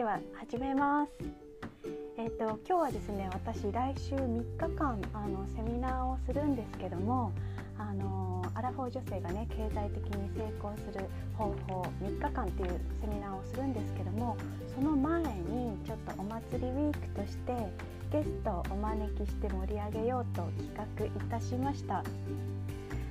では始めます。えっ、と今日はですね、私来週3日間あのセミナーをするんですけども、あのアラフォー女性がね経済的に成功する方法3日間っていうセミナーをするんですけども、その前にちょっとお祭りウィークとしてゲストをお招きして盛り上げようと企画いたしました。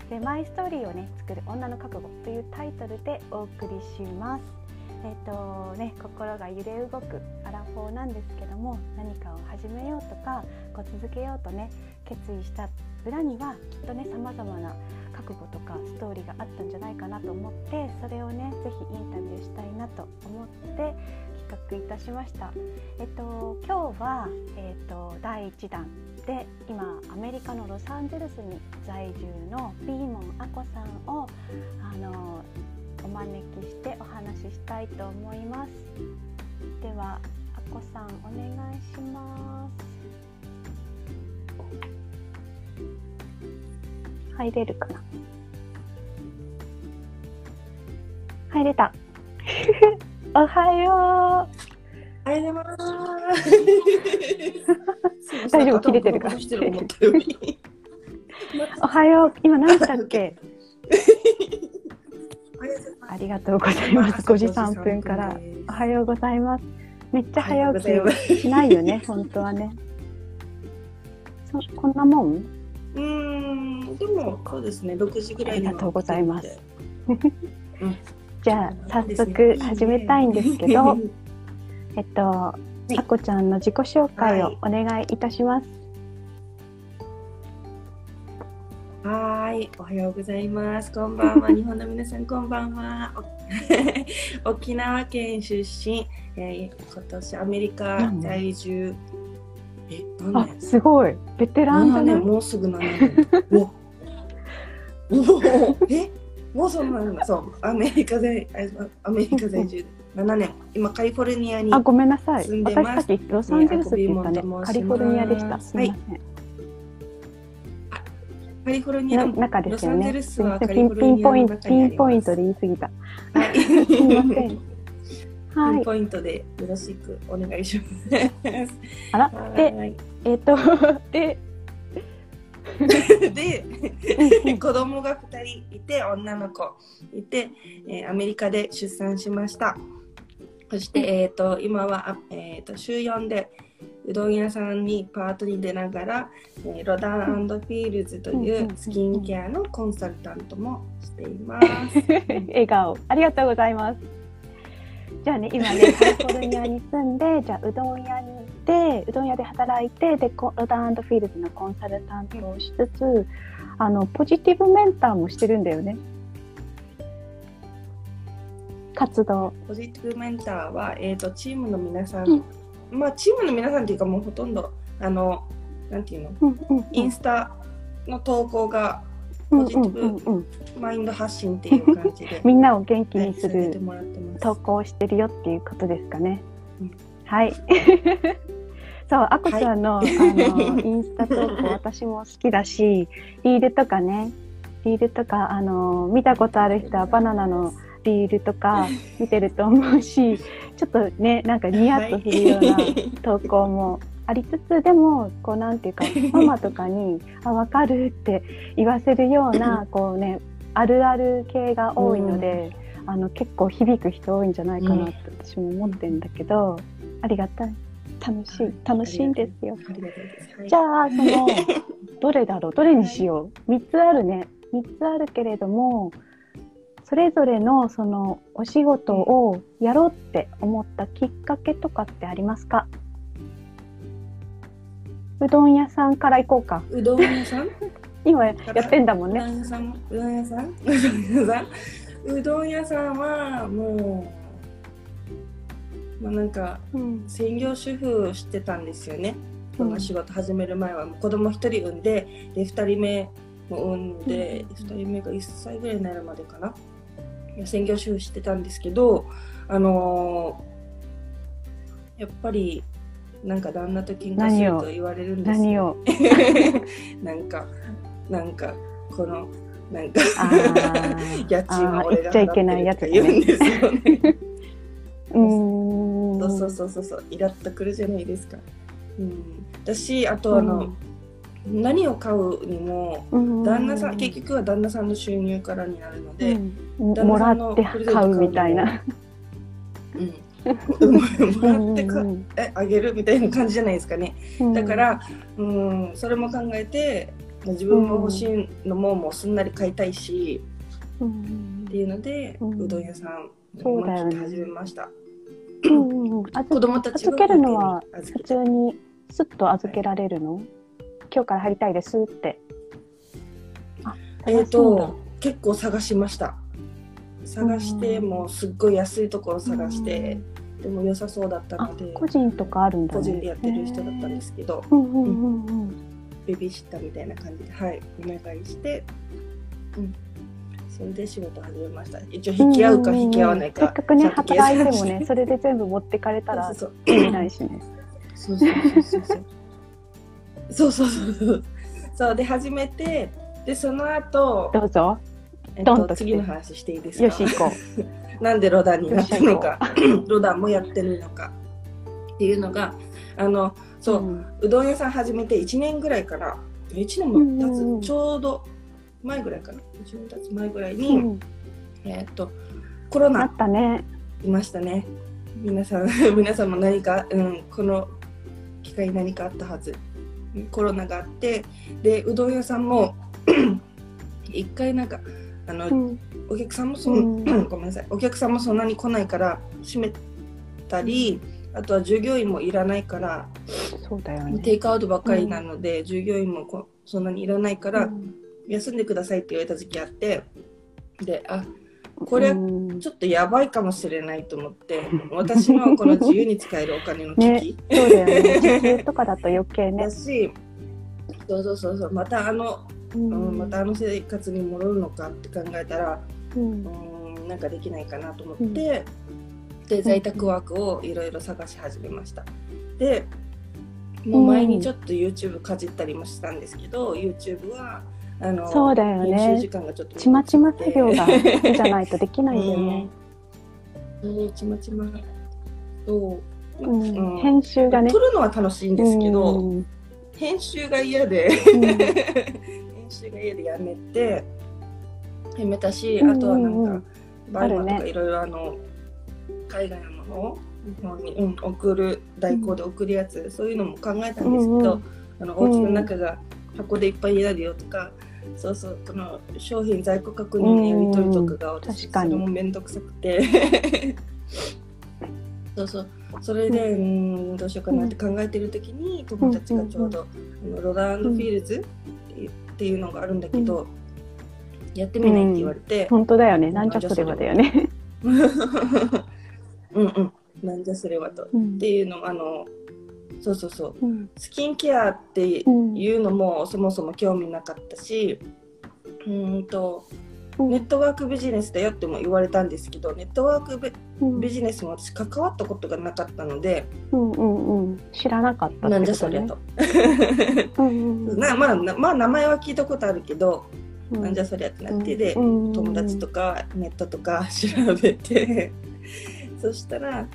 でマイストーリーをね作る女の覚悟というタイトルでお送りします。えっ、とね心が揺れ動くアラフォーなんですけども何かを始めようとかこう続けようとね決意した裏にはきっとね様々な覚悟とかストーリーがあったんじゃないかなと思ってそれをねぜひインタビューしたいなと思って企画いたしました。えっと今日はえっと第1弾で今アメリカのロサンゼルスに在住のピーモンアコさんをあの招きしてお話ししたいと思います。ではアコさんお願いします。入れるかな？入れた。おはよありがとうございます。大丈夫切れてるから。おはよう。今何時だっけ？ありがありがとうございます。5時3分から。おはようございます。めっちゃ早起きしないよね、本当はね。そこんなもん？うーん、でもそうですね、6時ぐらいありがとうございます。うん じゃあ、早速始めたいんですけど、えっと、いあこちゃんの自己紹介をお願いいたします。はーい、おはようございます。こんばんは、日本の皆さん、こんばんは。お 沖縄県出身、えー今年アメリカ在住。え、何あ年、すごい。ベテランじゃ7ない年、もうすぐ7年。おおえもうそんなのそう、アメリカ在、あアメリカ在住7年。今、カリフォルニアにあ、ごめんなさい。私さっきロサンゼルスって言ったねえー。カリフォルニアでした。すみません。カリフォルニアなの中ですよね。ピンピンポイント、ピンポイントで言い過ぎた。はい、すみません。ピはい。ンポイントでよろしくお願いします。あら、で、はいえっ、と、で、で、子供が2人いて、女の子いて、えーアメリカで出産しました。そして、えっ、と、今は、あえー、と週4でうどん屋さんにパートに出ながら、えー Rodan Fields というスキンケアのコンサルタントもしています。笑顔。ありがとうございます。じゃあね、今ね、カリフォルニアに住んで、じゃあうどん屋に行って、うどん屋で働いて、で、こ Rodan Fields のコンサルタントをしつつ、あの、ポジティブメンターもしてるんだよね。活動。ポジティブメンターは、えー、とチームの皆さんまあチームの皆さんっていうかもうほとんどあのなんていうの？うんうんインスタの投稿がうんポジティブうんうんうんマインド発信っていう感じで みんなを元気はいにするさせてもらってます。投稿をしてるよっていうことですかね。うんはい。そう、あこちゃんの,、あのインスタ投稿私も好きだし、リールとかね、リールとか、あの見たことある人はバナナのリールとか見てると思うし、ちょっとね、なんかニヤッとするような投稿もありつつ、でも、こうなんていうか、ママとかに、あ、わかるって言わせるような、こうね、あるある系が多いので、あの結構響く人多いんじゃないかなって私も思ってるんだけど、ありがたい。楽しい。楽しいんですよ。じゃあ、その、どれだろう？どれにしよう ?3 つあるね。3つあるけれども、それぞれのそのお仕事をやろうって思ったきっかけとかってありますか？うどん屋さんから行こうか。うどん屋さん？今やってんだもんね。うどん屋さん？うどん屋さん？うどん屋さん？はもう、まあ、なんかうん。専業主婦をしてたんですよね。この仕事始める前は子供一人産んでで2人目も産んで、うん2人目が1歳ぐらいになるまでかな専業主婦してたんですけどあのーやっぱりなんか旦那と喧嘩すると言われるんです何よを？なんかなんかこのなんか家賃は俺が言っちゃいけないやつだ払ってるとか言うんね。ですよね。うーん。そうそうそうそうそうイラッとくるじゃないですか。うん、だしあとあの、何を買うにもうん。旦那さん、結局は旦那さんの収入からになるので、うん。旦もらって買うみたいな。うん、もらってか、うんえあげるみたいな感じじゃないですかね。うん。だから、うん、それも考えて自分も欲しいのももうすんなり買いたいし、うんっていうので、ううんどん屋さんそうだよね。思い切って始めました。うんうん子供たち預けるのは普通にスッと預けられるの？今日から入りたいですって。あ、えっ、と結構探しました。探して、うんもうすっごい安いところ探して、でも良さそうだったあので、個人とかあるんだね。個人でやってる人だったんですけど、うんうんうんうん。ベビーシッターみたいな感じで、はい、お願いして、うん、それで仕事始めました。一応引き合うか引き合わないか。せっかくね働いてもね それで全部持ってかれたらそう意味ないしね。そうそうそうそうそう。そうそうそうそう。で始めて、でその後、どうぞ。えっと次の話していいですか？よし行こ なんでロダンになったのか、ロダンもやってるのかっていうのが、あのう。そう、んうどん屋さん始めて1年ぐらいから、1年も経つ、うんちょうど前ぐらいかな、1年経つ前ぐらいに、うんえーっとコロナなったね。いましたね。皆さん、皆さんも何か、うん、この機会に何かあったはず。コロナがあって、で、うどん屋さんも一回なんか、あの、うん。お客さんもそん、うん。ごめんなさい、お客さんもそんなに来ないから閉めたり、あとは従業員もいらないから、そうだよね。テイクアウトばっかりなので、従業員もこそんなにいらないから、うん。休んでくださいって言われた時期あって、で、あ、これうん。ちょっとやばいかもしれないと思って、私のこの自由に使えるお金の危機、そうだよね。時給とかだと余計ね。だ。し、そうそうそうそう、またあの、ううん、またあの生活に戻るのかって考えたら、うん。うん、なんかできないかなと思って、で、在宅ワークをいろいろ探し始めました。で、もう前にちょっと YouTube かじったりもしたんですけど、YouTube は、あの、そうだよね。編集時間がちょっとちまちま作業が じゃないとできないよね。そうちまちまそう、うん。うん。編集がね。撮。るのは楽しいんですけど、うん。編集が嫌でうん。編集が嫌でやめてやめたし、うんあとはなんか、うんうん BUYMA とかいろいろあの海外のものを日本に、うん、送る代行で送るやつ、そういうのも考えたんですけど、うんうん。あのお家の中が箱でいっぱいになるよとか、そうそうこの商品在庫確認のやり取りとかが私、確かに。それも面倒くさくて。そうそう。それで、うん、どうしようかなって考えてる時に友達がちょうど、あの Rodan Fieldsっていうのがあるんだけど、やってみないって言われて、本当だよね。なんじゃそれはだよね。うんうん。なんじゃそれはと。っうん。ていうのもあのそうそうそう。うん。スキンケアっていうのもそもそも興味なかったしうーんとネットワークビジネスだよっても言われたんですけどネットワークビジネスも私関わったことがなかったので、うんうんうん。知らなかったね。なんじゃそりゃと。うんうんうん。なまあ、なまあ名前は聞いたことあるけど、うん。なんじゃそりゃってなってで、うん。友達とかネットとか調べてそしたら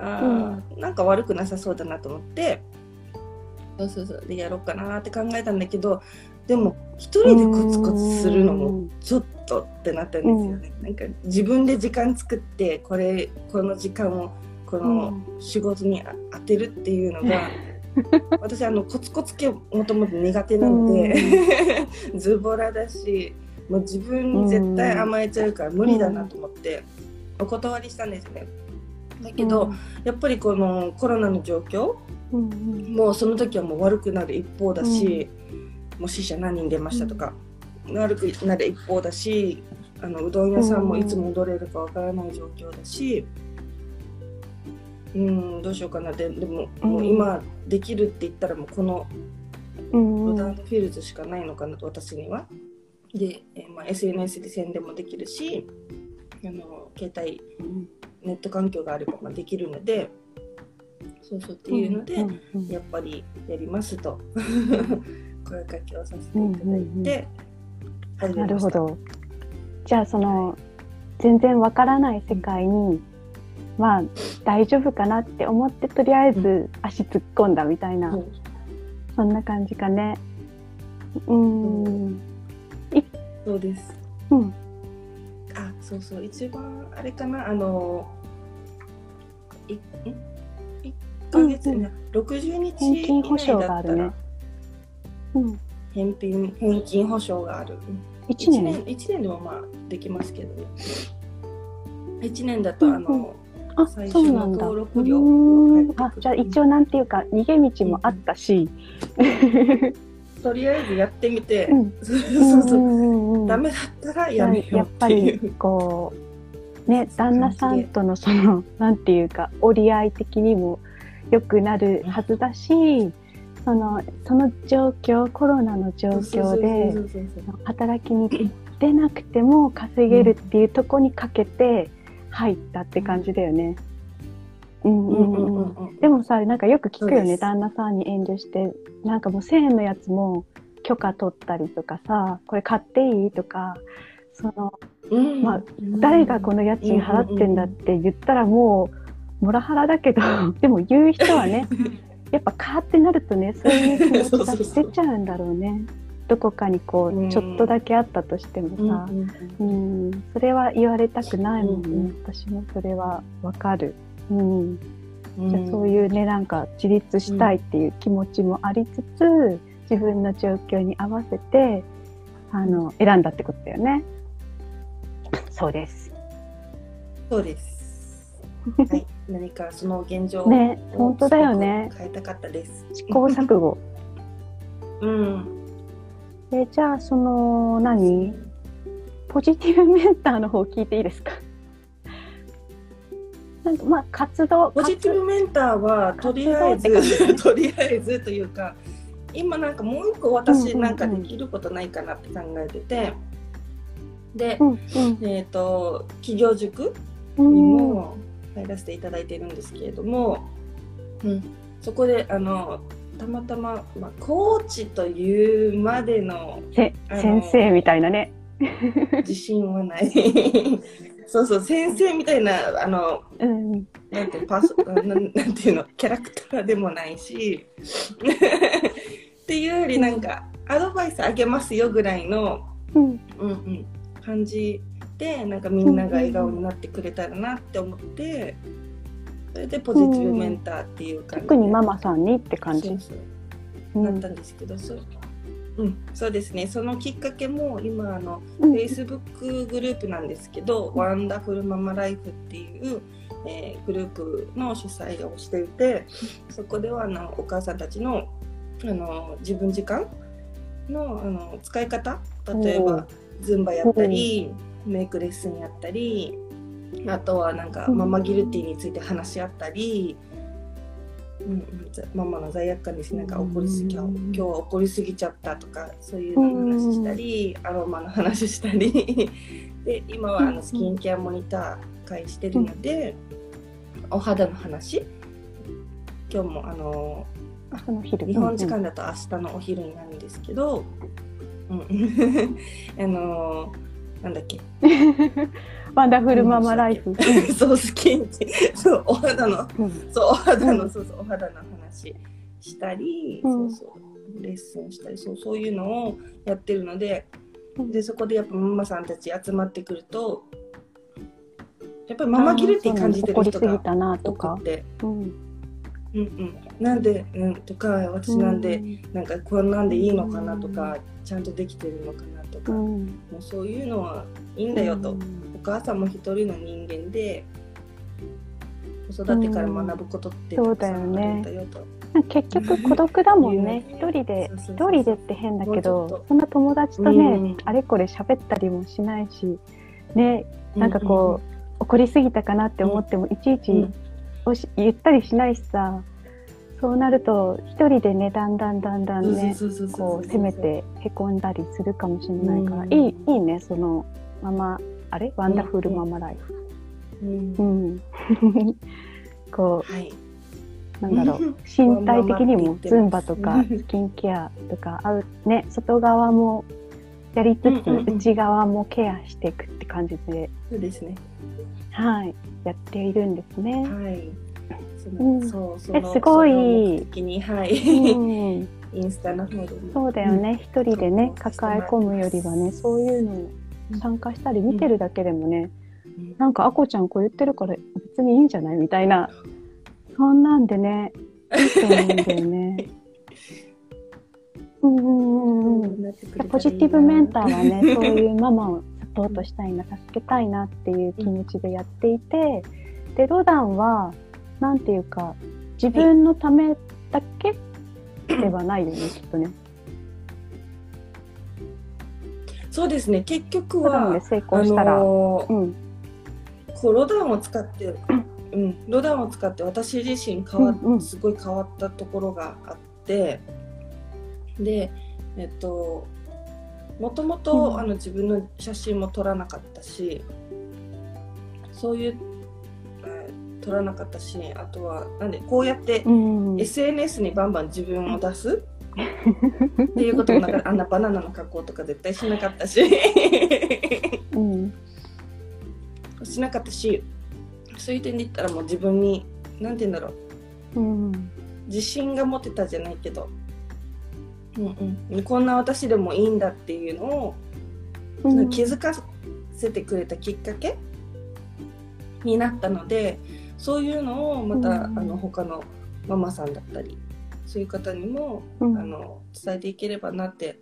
あー、なんか悪くなさそうだなと思って。そうそうそう。でやろうかなって考えたんだけどでも一人でコツコツするのもちょっとってなったんですよね、なんか自分で時間作ってこれこの時間をこの仕事にあ当てるっていうのが、私あのコツコツ系もともと苦手なので、ズボラだしもう自分に絶対甘えちゃうから無理だなと思ってお断りしたんですね。だけど、やっぱりこのコロナの状況うんうん。もうその時はもう悪くなる一方だし、もう死者何人出ましたとか、悪くなる一方だしあのうどん屋さんもいつ戻れるかわからない状況だし、うん、どうしようかな。ででも,、もう今できるって言ったらもうこのうんロダンフィールズしかないのかなと私には。で、えーまあ、SNS で宣伝もできるしあの携帯ネット環境があればまあできるのでそうそうっていうので、んうんやっぱりやりますと。声かけをさせていただいて始めなました。るほど。じゃあその全然わからない世界にまあ大丈夫かなって思ってとりあえず足突っ込んだみたいな、う。んそんな感じかね。うん。そう。です。うん。あ、そうそう、一番あれかな、あの、い、ん一ヶ月、うんね、60日返以金保証があるね。うん。返品、返金保証がある。1 1年年、一年でもまあできますけど。ね。1年だと、あうん。の、あ最初そうなんだ。あじゃあ一応なんていうか逃げ道もあったし、とりあえずやってみて、うん。そうそうんうんうんダメだったらやめようやっぱりう。こうね旦那さんとのそのなんていうか折り合い的にも良くなるはずだしそのその状況コロナの状況で働きに出なくても稼げるっていうとこにかけて入ったって感じだよね。うんううんんうん。うんうんうん。でもさなんかよく聞くよね旦那さんに遠慮してなんかもう1000円のやつも許可取ったりとかさこれ買っていいとかそのうん。まあ誰がこの家賃払ってんだって言ったらもうモラハラだけどでも言う人はね やっぱカーってなるとねそういう気持ちが出ちゃうんだろうね。どこかにこうちょっとだけあったとしてもさ。うんうんそれは言われたくないもんね、私もそれはわかる。うんうんじゃあそういうねなんか自立したいっていう気持ちもありつつ、自分の状況に合わせてあの選んだってことだよね。そうです。そうです。はい、何かその現状をね本当だよね変えたかったです。試行錯誤。うん。えじゃあその何？ポジティブメンターの方聞いていいですか？なんかまあ活動ポジティブメンターはとりあえず とりあえずというか今なんかもう一個私うんうんうんなんかできることないかなって考えてて、でう、んえっ、と企業塾うんにうん。も入らせていただいてるんですけれども、うん、そこであのたまたま、まあ、コーチというまでの先生みたいなね。自信はないそうそう先生みたいなあのうん。なんていうパスなん なんていうのキャラクターでもないし っていうよりなんかアドバイスあげますよぐらいの、うん。うんうん、感じでなんかみんなが笑顔になってくれたらなって思ってそれでポジティブメンターっていう感じで。特にママさんにって感じ。そう。そう。うんなったんですけど、そううん、そうですね。そのきっかけも今あのうん。Facebook グループなんですけど、ワンダフルママライフっていう、えーグループの主催をしていて、そこではあのお母さんたちのあの自分時間のあの使い方、例えばズンバやったり、メイクレッスンやったり、あとはなんかうん。ママギルティについて話し合ったり。うんママの罪悪感ですなんか怒りすぎ、うん今日は怒りすぎちゃったとかそういうの話したり、アロマの話したり。で今はあのスキンケアモニター会してるので、お肌の話。今日もあの日本時間だと明日のお昼になるんですけど、うん、あのなんだっけ ワンダフルママライフ。そうスキンそうお肌のうん。そうお肌の、うん。そうそうお肌の話したり、うん。そうそうレッスンしたりそうそういうのをやってるのでうん。でそこでやっぱママさんたち集まってくるとやっぱりママギルって感じてる人がたなと多か。く。て、うん。うんうん、なんで、うん、とか私なんで、なんかこんなんでいいのかなとか、ちゃんとできてるのかなとか、もうん。うそういうのはいいんだよと、お母さんも一人の人間で子育てから学ぶことってうん。たくさんあるんだよと。結局孤独だもんね。うん。一人で一人でって変だけどそんな友達とね、うん。あれこれ喋ったりもしないしね。なんかこう、怒りすぎたかなって思ってもいちいちうん。おし言ったりしないしさ。そうなると一人でねだんだんだんだんねこう攻めてへこんだりするかもしれないから、うん。いいいいねそのママあれ？ワンダフルママライフ。うん。うん、こはい。うなんだろう。う ん身体的にもズンバとかスキンケアとかあうね外側もやりつつ、内側もケアしていくって感じで、そうですね。はい、やっているんですね。はい。そうん。のそうそのえすごい。その目的にはい、うん、インスタの方でも。そうだよね、一人でね抱え込むよりはねそういうのを参加したり見てるだけでもね、うん。なんかあこちゃんこう言ってるから別にいいんじゃないみたいな。そんなんでねいいと思うんだよね。うんうんうんうん。ポジティブメンターはねそういうママをサポートしたいな助けたいなっていう気持ちでやっていてでロダンはなんていうか自分のためだけではないよねきっとね。そうですね。結局はロダンで成功したら、あのーうん。こうロダンを使って、うん、ロダンを使って私自身変わっ、うんうん。すごい変わったところがあってでえっともともとうん。あの自分の写真も撮らなかったしそういう、えー撮らなかったしあとはなんでこうやってうん。SNS にバンバン自分を出すっていうこともなんかあんなバナナの加工とか絶対しなかったし。うん。しなかったしそういう点で言ったらもう自分に何て言うんだろう。うん。自信が持てたじゃないけど、うんうん、こんな私でもいいんだっていうのを、うん。気づかせてくれたきっかけになったのでそういうのをまた、うん。あの他のママさんだったりそういう方にも、うんあの伝えていければなって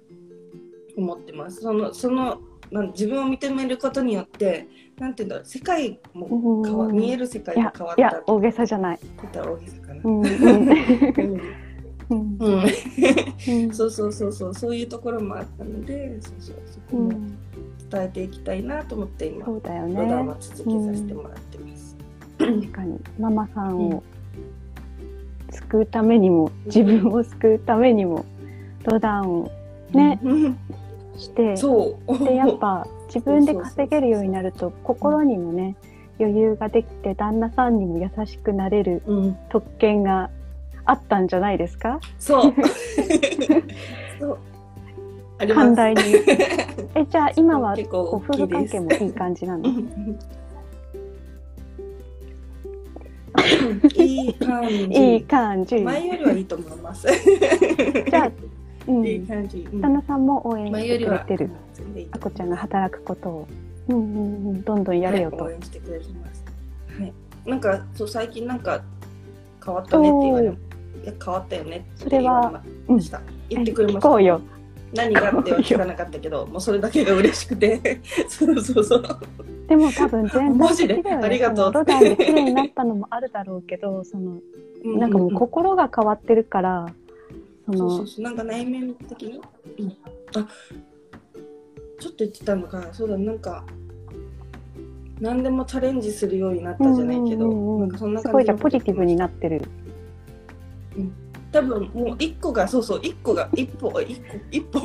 思ってます。そのそのなん自分を認めることによってなんていうんだろう世界も変わ、うん見える世界が変わった大げさじゃない。言ったら大げさかな。うん うん そうそうそうそうそういうところもあったのでそうそうそこもうん伝えていきたいなと思って今、そうだよロダンねは。続けさせてもらってます。確かにママさんを救うためにも自分を救うためにもロダンをねうんしてそう。でやっぱ自分で稼げるようになると心にもね余裕ができて旦那さんにも優しくなれるうん。特権があったんじゃないですか？そう。そう。あります。寛大に。えじゃあ今はご夫婦関係もいい感じなのいい感じ。いい感じ。前よりはいいと思います。じゃあ、うん、いい感じ、うん。旦那さんも応援してくれてる。あこちゃんが働くことを。うんうんうん。どんどんやれよと、はい応援してくれてます。はい。なんかそう最近なんか変わったねって言われいや変わったよねってそれは言われました。言ってくれました。聞こうよ。何がっては聞かなかったけど、もうそれだけが嬉しくて、そうそうそう。でも多分全体的だよねありがとう。ロダンで綺麗になったのもあるだろうけどそのなんかもう心が変わってるからそそうのそうそう。なんか内面的に、うん、あちょっと言ってたのか。そうだなんか何でもチャレンジするようになったじゃないけど、うんうんうんなんかそんなすごいじゃポジティブになってる多分もう一個がそうそう一個が一歩一個一歩、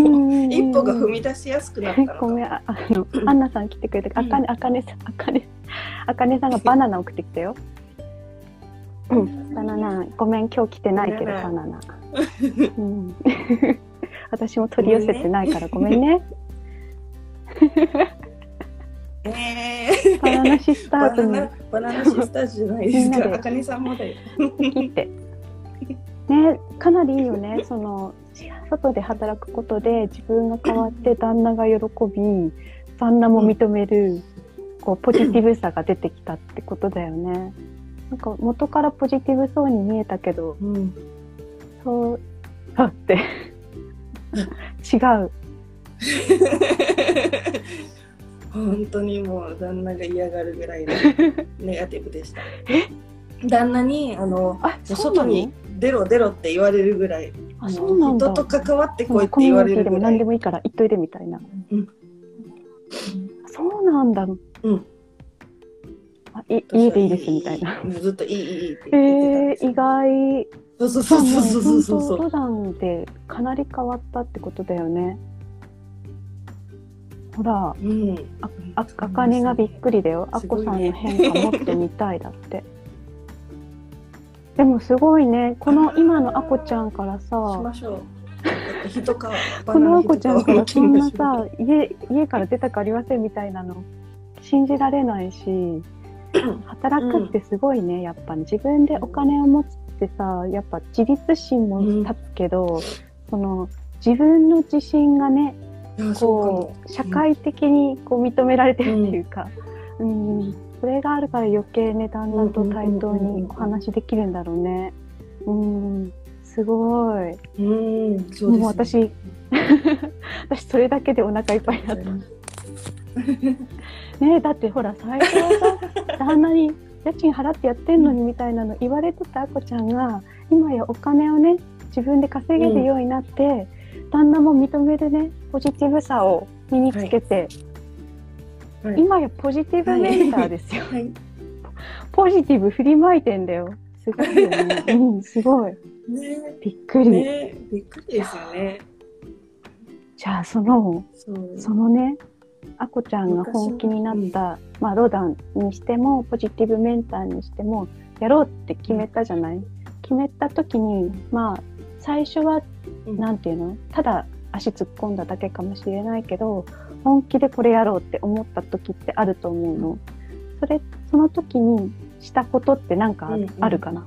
一一歩が踏み出しやすくなったのかごめんああのアンナさん来てくれてあかねあかねさんあかねあかねさんがバナナ送ってきたよ。うん。バナナごめん今日来てないけどバナナ。うん。私も取り寄せてないからごめんね。えバナナシスター、ーズにバナナバナナシスターズじゃないですか。あかねさんもだよ。切って。ね、かなりいいよね。その外で働くことで自分が変わって旦那が喜び、旦那も認める、こうポジティブさが出てきたってことだよね。なんか元からポジティブそうに見えたけど、うん、そうだって 違う。本当にもう旦那が嫌がるぐらいのネガティブでした。旦那にあの？外に出ろ出ろって言われるぐらい、あ、そうなんだ。人と関わってそこいって言われるぐらいでも何で。もいいから言っといてみたいな。うんそうなんだ。うんあい家でいいですみたいな。ずっといいいいいいってえ言ってたんー、意。外。そうそうそうそうそうそうそう。登山でかなり変わったってことだよね。ほら、うん。あ、あ、あかねがびっくりだよ。あこさんの変化持ってみたいだって。でもすごいね。この今のあこちゃんからしさ、ましょう。人かこのあこちゃんからそんなさ家家から出たくありませんみたいなの信じられないし 働くってすごいね、やっぱね。自分でお金を持つってさやっぱ自立心も立つけど、その自分の自信がねこう社会的にこう認められてるっていうか、うんそれがあるから余計ねだんだんと対等にお話できるんだろうね。うんすごい。うんそうですねもう私 私それだけでお腹いっぱいになった。ねえだってほら最初はさ旦那に家賃払ってやってんのにみたいなの言われてたあこちゃんが今やお金をね自分で稼げるようになって、旦那も認めるねポジティブさを身につけて、はい今やポジティブメンターですよ、はい。ポジティブ振りまいてんだよ。すごい。よねうんすごい。ね。びっくり、ね。びっくりですよね。じゃあそのそのね、あこちゃんが本気になった、まあ、ロダンにしても、ポジティブメンターにしても、やろうって決めたじゃない？決めた時に、まあ、最初は、うん。なんていうの？ただ足突っ込んだだけかもしれないけど、本気でこれやろうって思った時ってあると思うの。それ、その時にしたことってなんかあ,、うんうん。あるかな？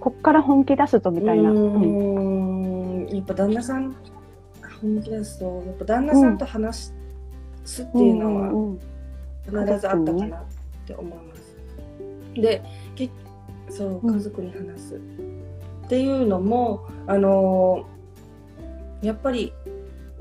こっから本気出すとみたいな。ううん。やっぱ旦那さん本気ですとやっぱ旦那さんと話すっていうのは、うんうん必ずあったかなって思います。でけそううん。家族に話す、っていうのもあのーやっぱり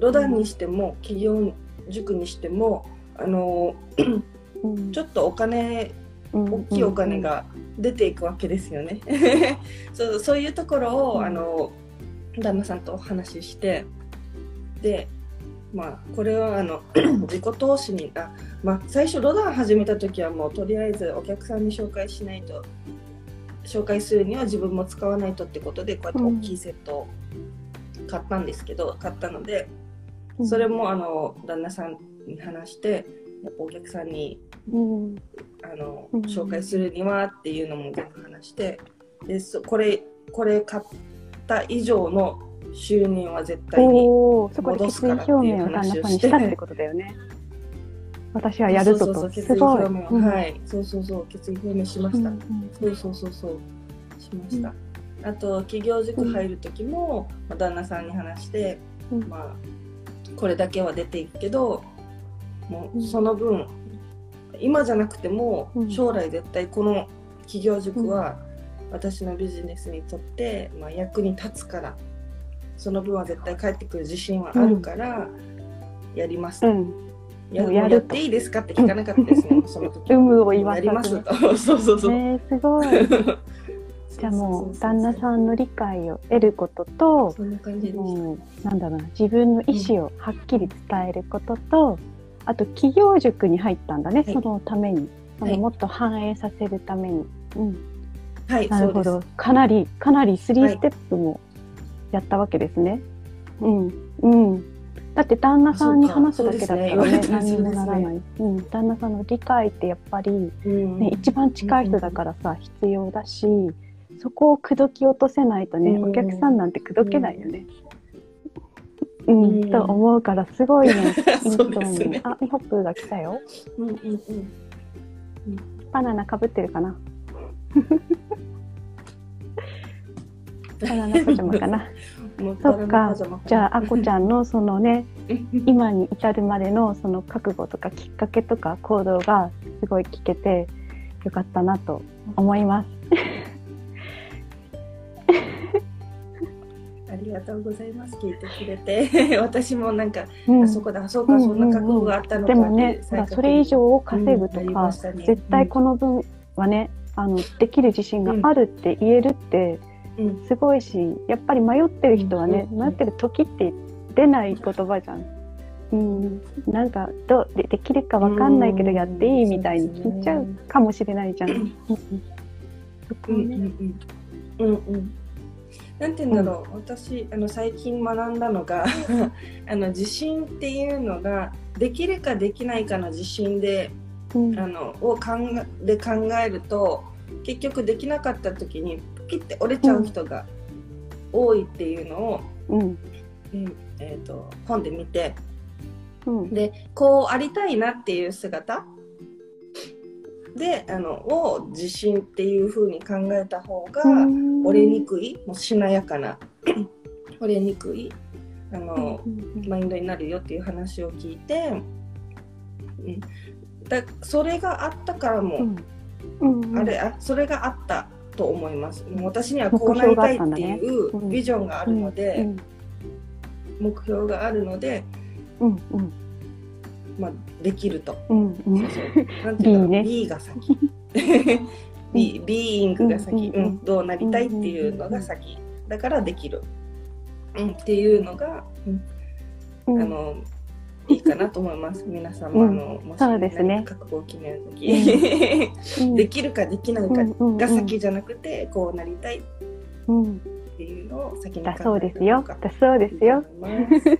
ロダンにしても企業塾にしてもあのうん。ーちょっとお金大きいお金が出ていくわけですよね。そうそういうところを、うん。あの旦那さんとお話ししてでまあこれはあの 自己投資にあ、まあ、最初ロダン始めた時はもうとりあえずお客さんに紹介しないと紹介するには自分も使わないとってことでこうやって大きいセットを買ったんですけど、買ったのでうんそれもあの旦那さんに話してやっぱお客さんにうんあの、うん。紹介するにはっていうのも全部話してでそこれこれ買った以上の収入は絶対に戻すからっていう表明をしたってことだよね。私はやるぞと。決。意表明を、うんはい。そうそうそう決意表明しました、うんそうそうそうそうしました、あと企業塾入る時も、まあ、旦那さんに話して、うん。まあこれだけは出ていくけどもううんその分、今じゃなくてもうん。将来絶対この企業塾は私のビジネスにとって、まあ、役に立つからその分は絶対返ってくる自信はあるからやります、うん。やややっていいですかって聞かなかったですね、その時。有無を言わやりますとそうそうそう、ねえすごい。じゃあもう旦那さんの理解を得ることと、そんな感じでなんだろうな自分の意思をはっきり伝えることと、あと企業塾に入ったんだね、はいそのために、そはいのもっと反映させるために。うん。はいなるほど。かなり、かなり3はいステップもやったわけですね。うん。うん。だって旦那さんに話すだけだったらね、ね何にもならない。うん。旦那さんの理解ってやっぱり、うんね、一番近い人だからさ、必要だし、そこを口説き落とせないとね、うん。お客さんなんて口説けないよね。うん、うん。と思うから、すごいね、い いそう人ですね。に。あ、ミホップが来たよ。うんうんうん。バナナかぶってるかな。バナナパジャマかな。そっか。じゃあ、あこちゃんのそのね、うん。今に至るまでのその覚悟とかきっかけとか行動がすごい聞けてよかったなと思います。ありがとうございます。聞いてくれて。私もなんか、うん。あそこだそうか、そんな覚悟があったのかでもね、それ以上を稼ぐとか、ましたね。絶対この分はね、あのできる自信があるって言えるってうん。すごいし、やっぱり迷ってる人はね、うん。迷ってる時って出ない言葉じゃん。うん、なんかどうでできるかわかんないけどうん。やっていいみたいに聞いちゃうかもしれないじゃん。うん。うん。そこをねうん。うんうんうん。うんなんて言うんだろう、私あの最近学んだのが あの自信っていうのができるかできないかの自信でうん。あのを考えで考えると結局できなかった時にピッて折れちゃう人が多いっていうのを、うん。うんえー、と本で見て。うん。でこうありたいなっていう姿であのを自信っていう風に考えた方が、折れにくいもうしなやかな 折れにくいあの、マインドになるよっていう話を聞いて、うん、だそれがあったからも、うん。うんあれあそれがあったと思います。私にはこうなりたいっていううん。ビジョンがあるので、うん。目標があるので、うんうんまあ、できると。うんうん。そうそう。なんていう B のね。B が先。B, B イングが先、どうなりたいっていうのが先。だからできる、うん、っていうのが、うん。うん。あのいいかなと思います。皆さんうん。の、もしそうですね。覚悟を決める時、うん。できるかできないかが先じゃなくて、こうなりたい。っうん。ていうのを先にだ考えそうですよ。ただそうですよ。と思います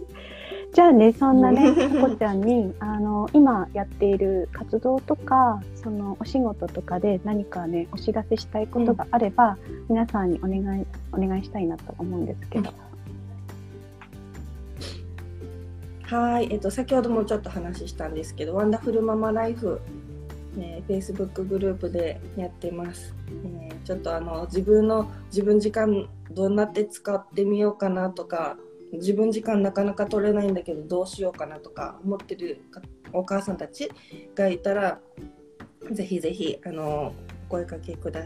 じゃあねそんなねここちゃんにあの今やっている活動とかそのお仕事とかで何かねお知らせしたいことがあれば、皆さんにお願いお願いしたいなと思うんですけど、はい、えっと、先ほどもちょっと話したんですけど、ワンダフルママライフ、えー、Facebook グループでやってます。えーちょっとあの自分の自分時間どうなって使ってみようかなとか、自分時間なかなか取れないんだけどどうしようかなとか思ってるかお母さんたちがいたら、ぜひぜひあのお声かけくだ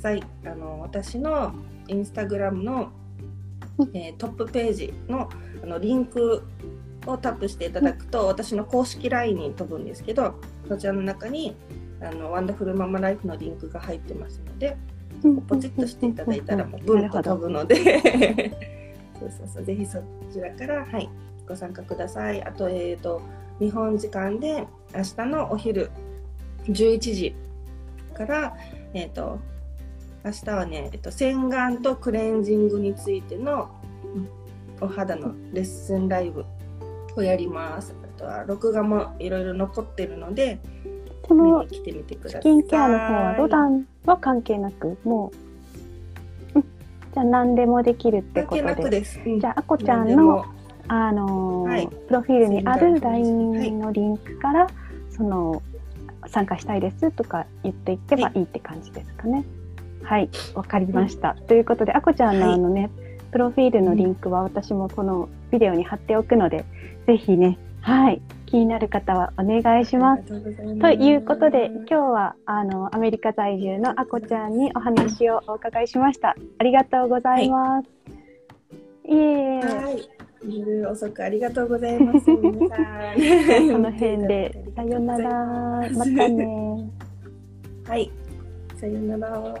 さい。あの私のインスタグラムの、えートップページのあのリンクをタップしていただくと、私の公式 LINE に飛ぶんですけどそちらの中にあのワンダフルママライフのリンクが入ってますのでポチッとしていただいたらもうブンと飛ぶので そうそうそうぜひそちらから、はい、ご参加くださいあと,、えー、と日本時間で明日のお昼11時から、えー、と明日はね、えっと、洗顔とクレンジングについてのうんお肌のレッスンライブをやります。あとは録画もいろいろ残ってるのでその見に来てみてください。スキンケアの方はロダンは関係なくもう、うん、じゃあ何でもできるってことです。うん。じゃああこちゃんのあのーはい。プロフィールにあるはい LINE のリンクから、その参加したいですとか言っていけばいいって感じですかね。はい、わかりました。ということで、あこちゃんのはい。あのね、プロフィールのリンクは私もこのビデオに貼っておくので、ぜひね、はい、気になる方はお願いします。ということで、今日はあのアメリカ在住のあこちゃんにお話をお伺いしました。ありがとうございます。い、えいえ。はい。夜遅くありがとうございます。皆さん。この辺で、さよなら。またね。はい。さよなら。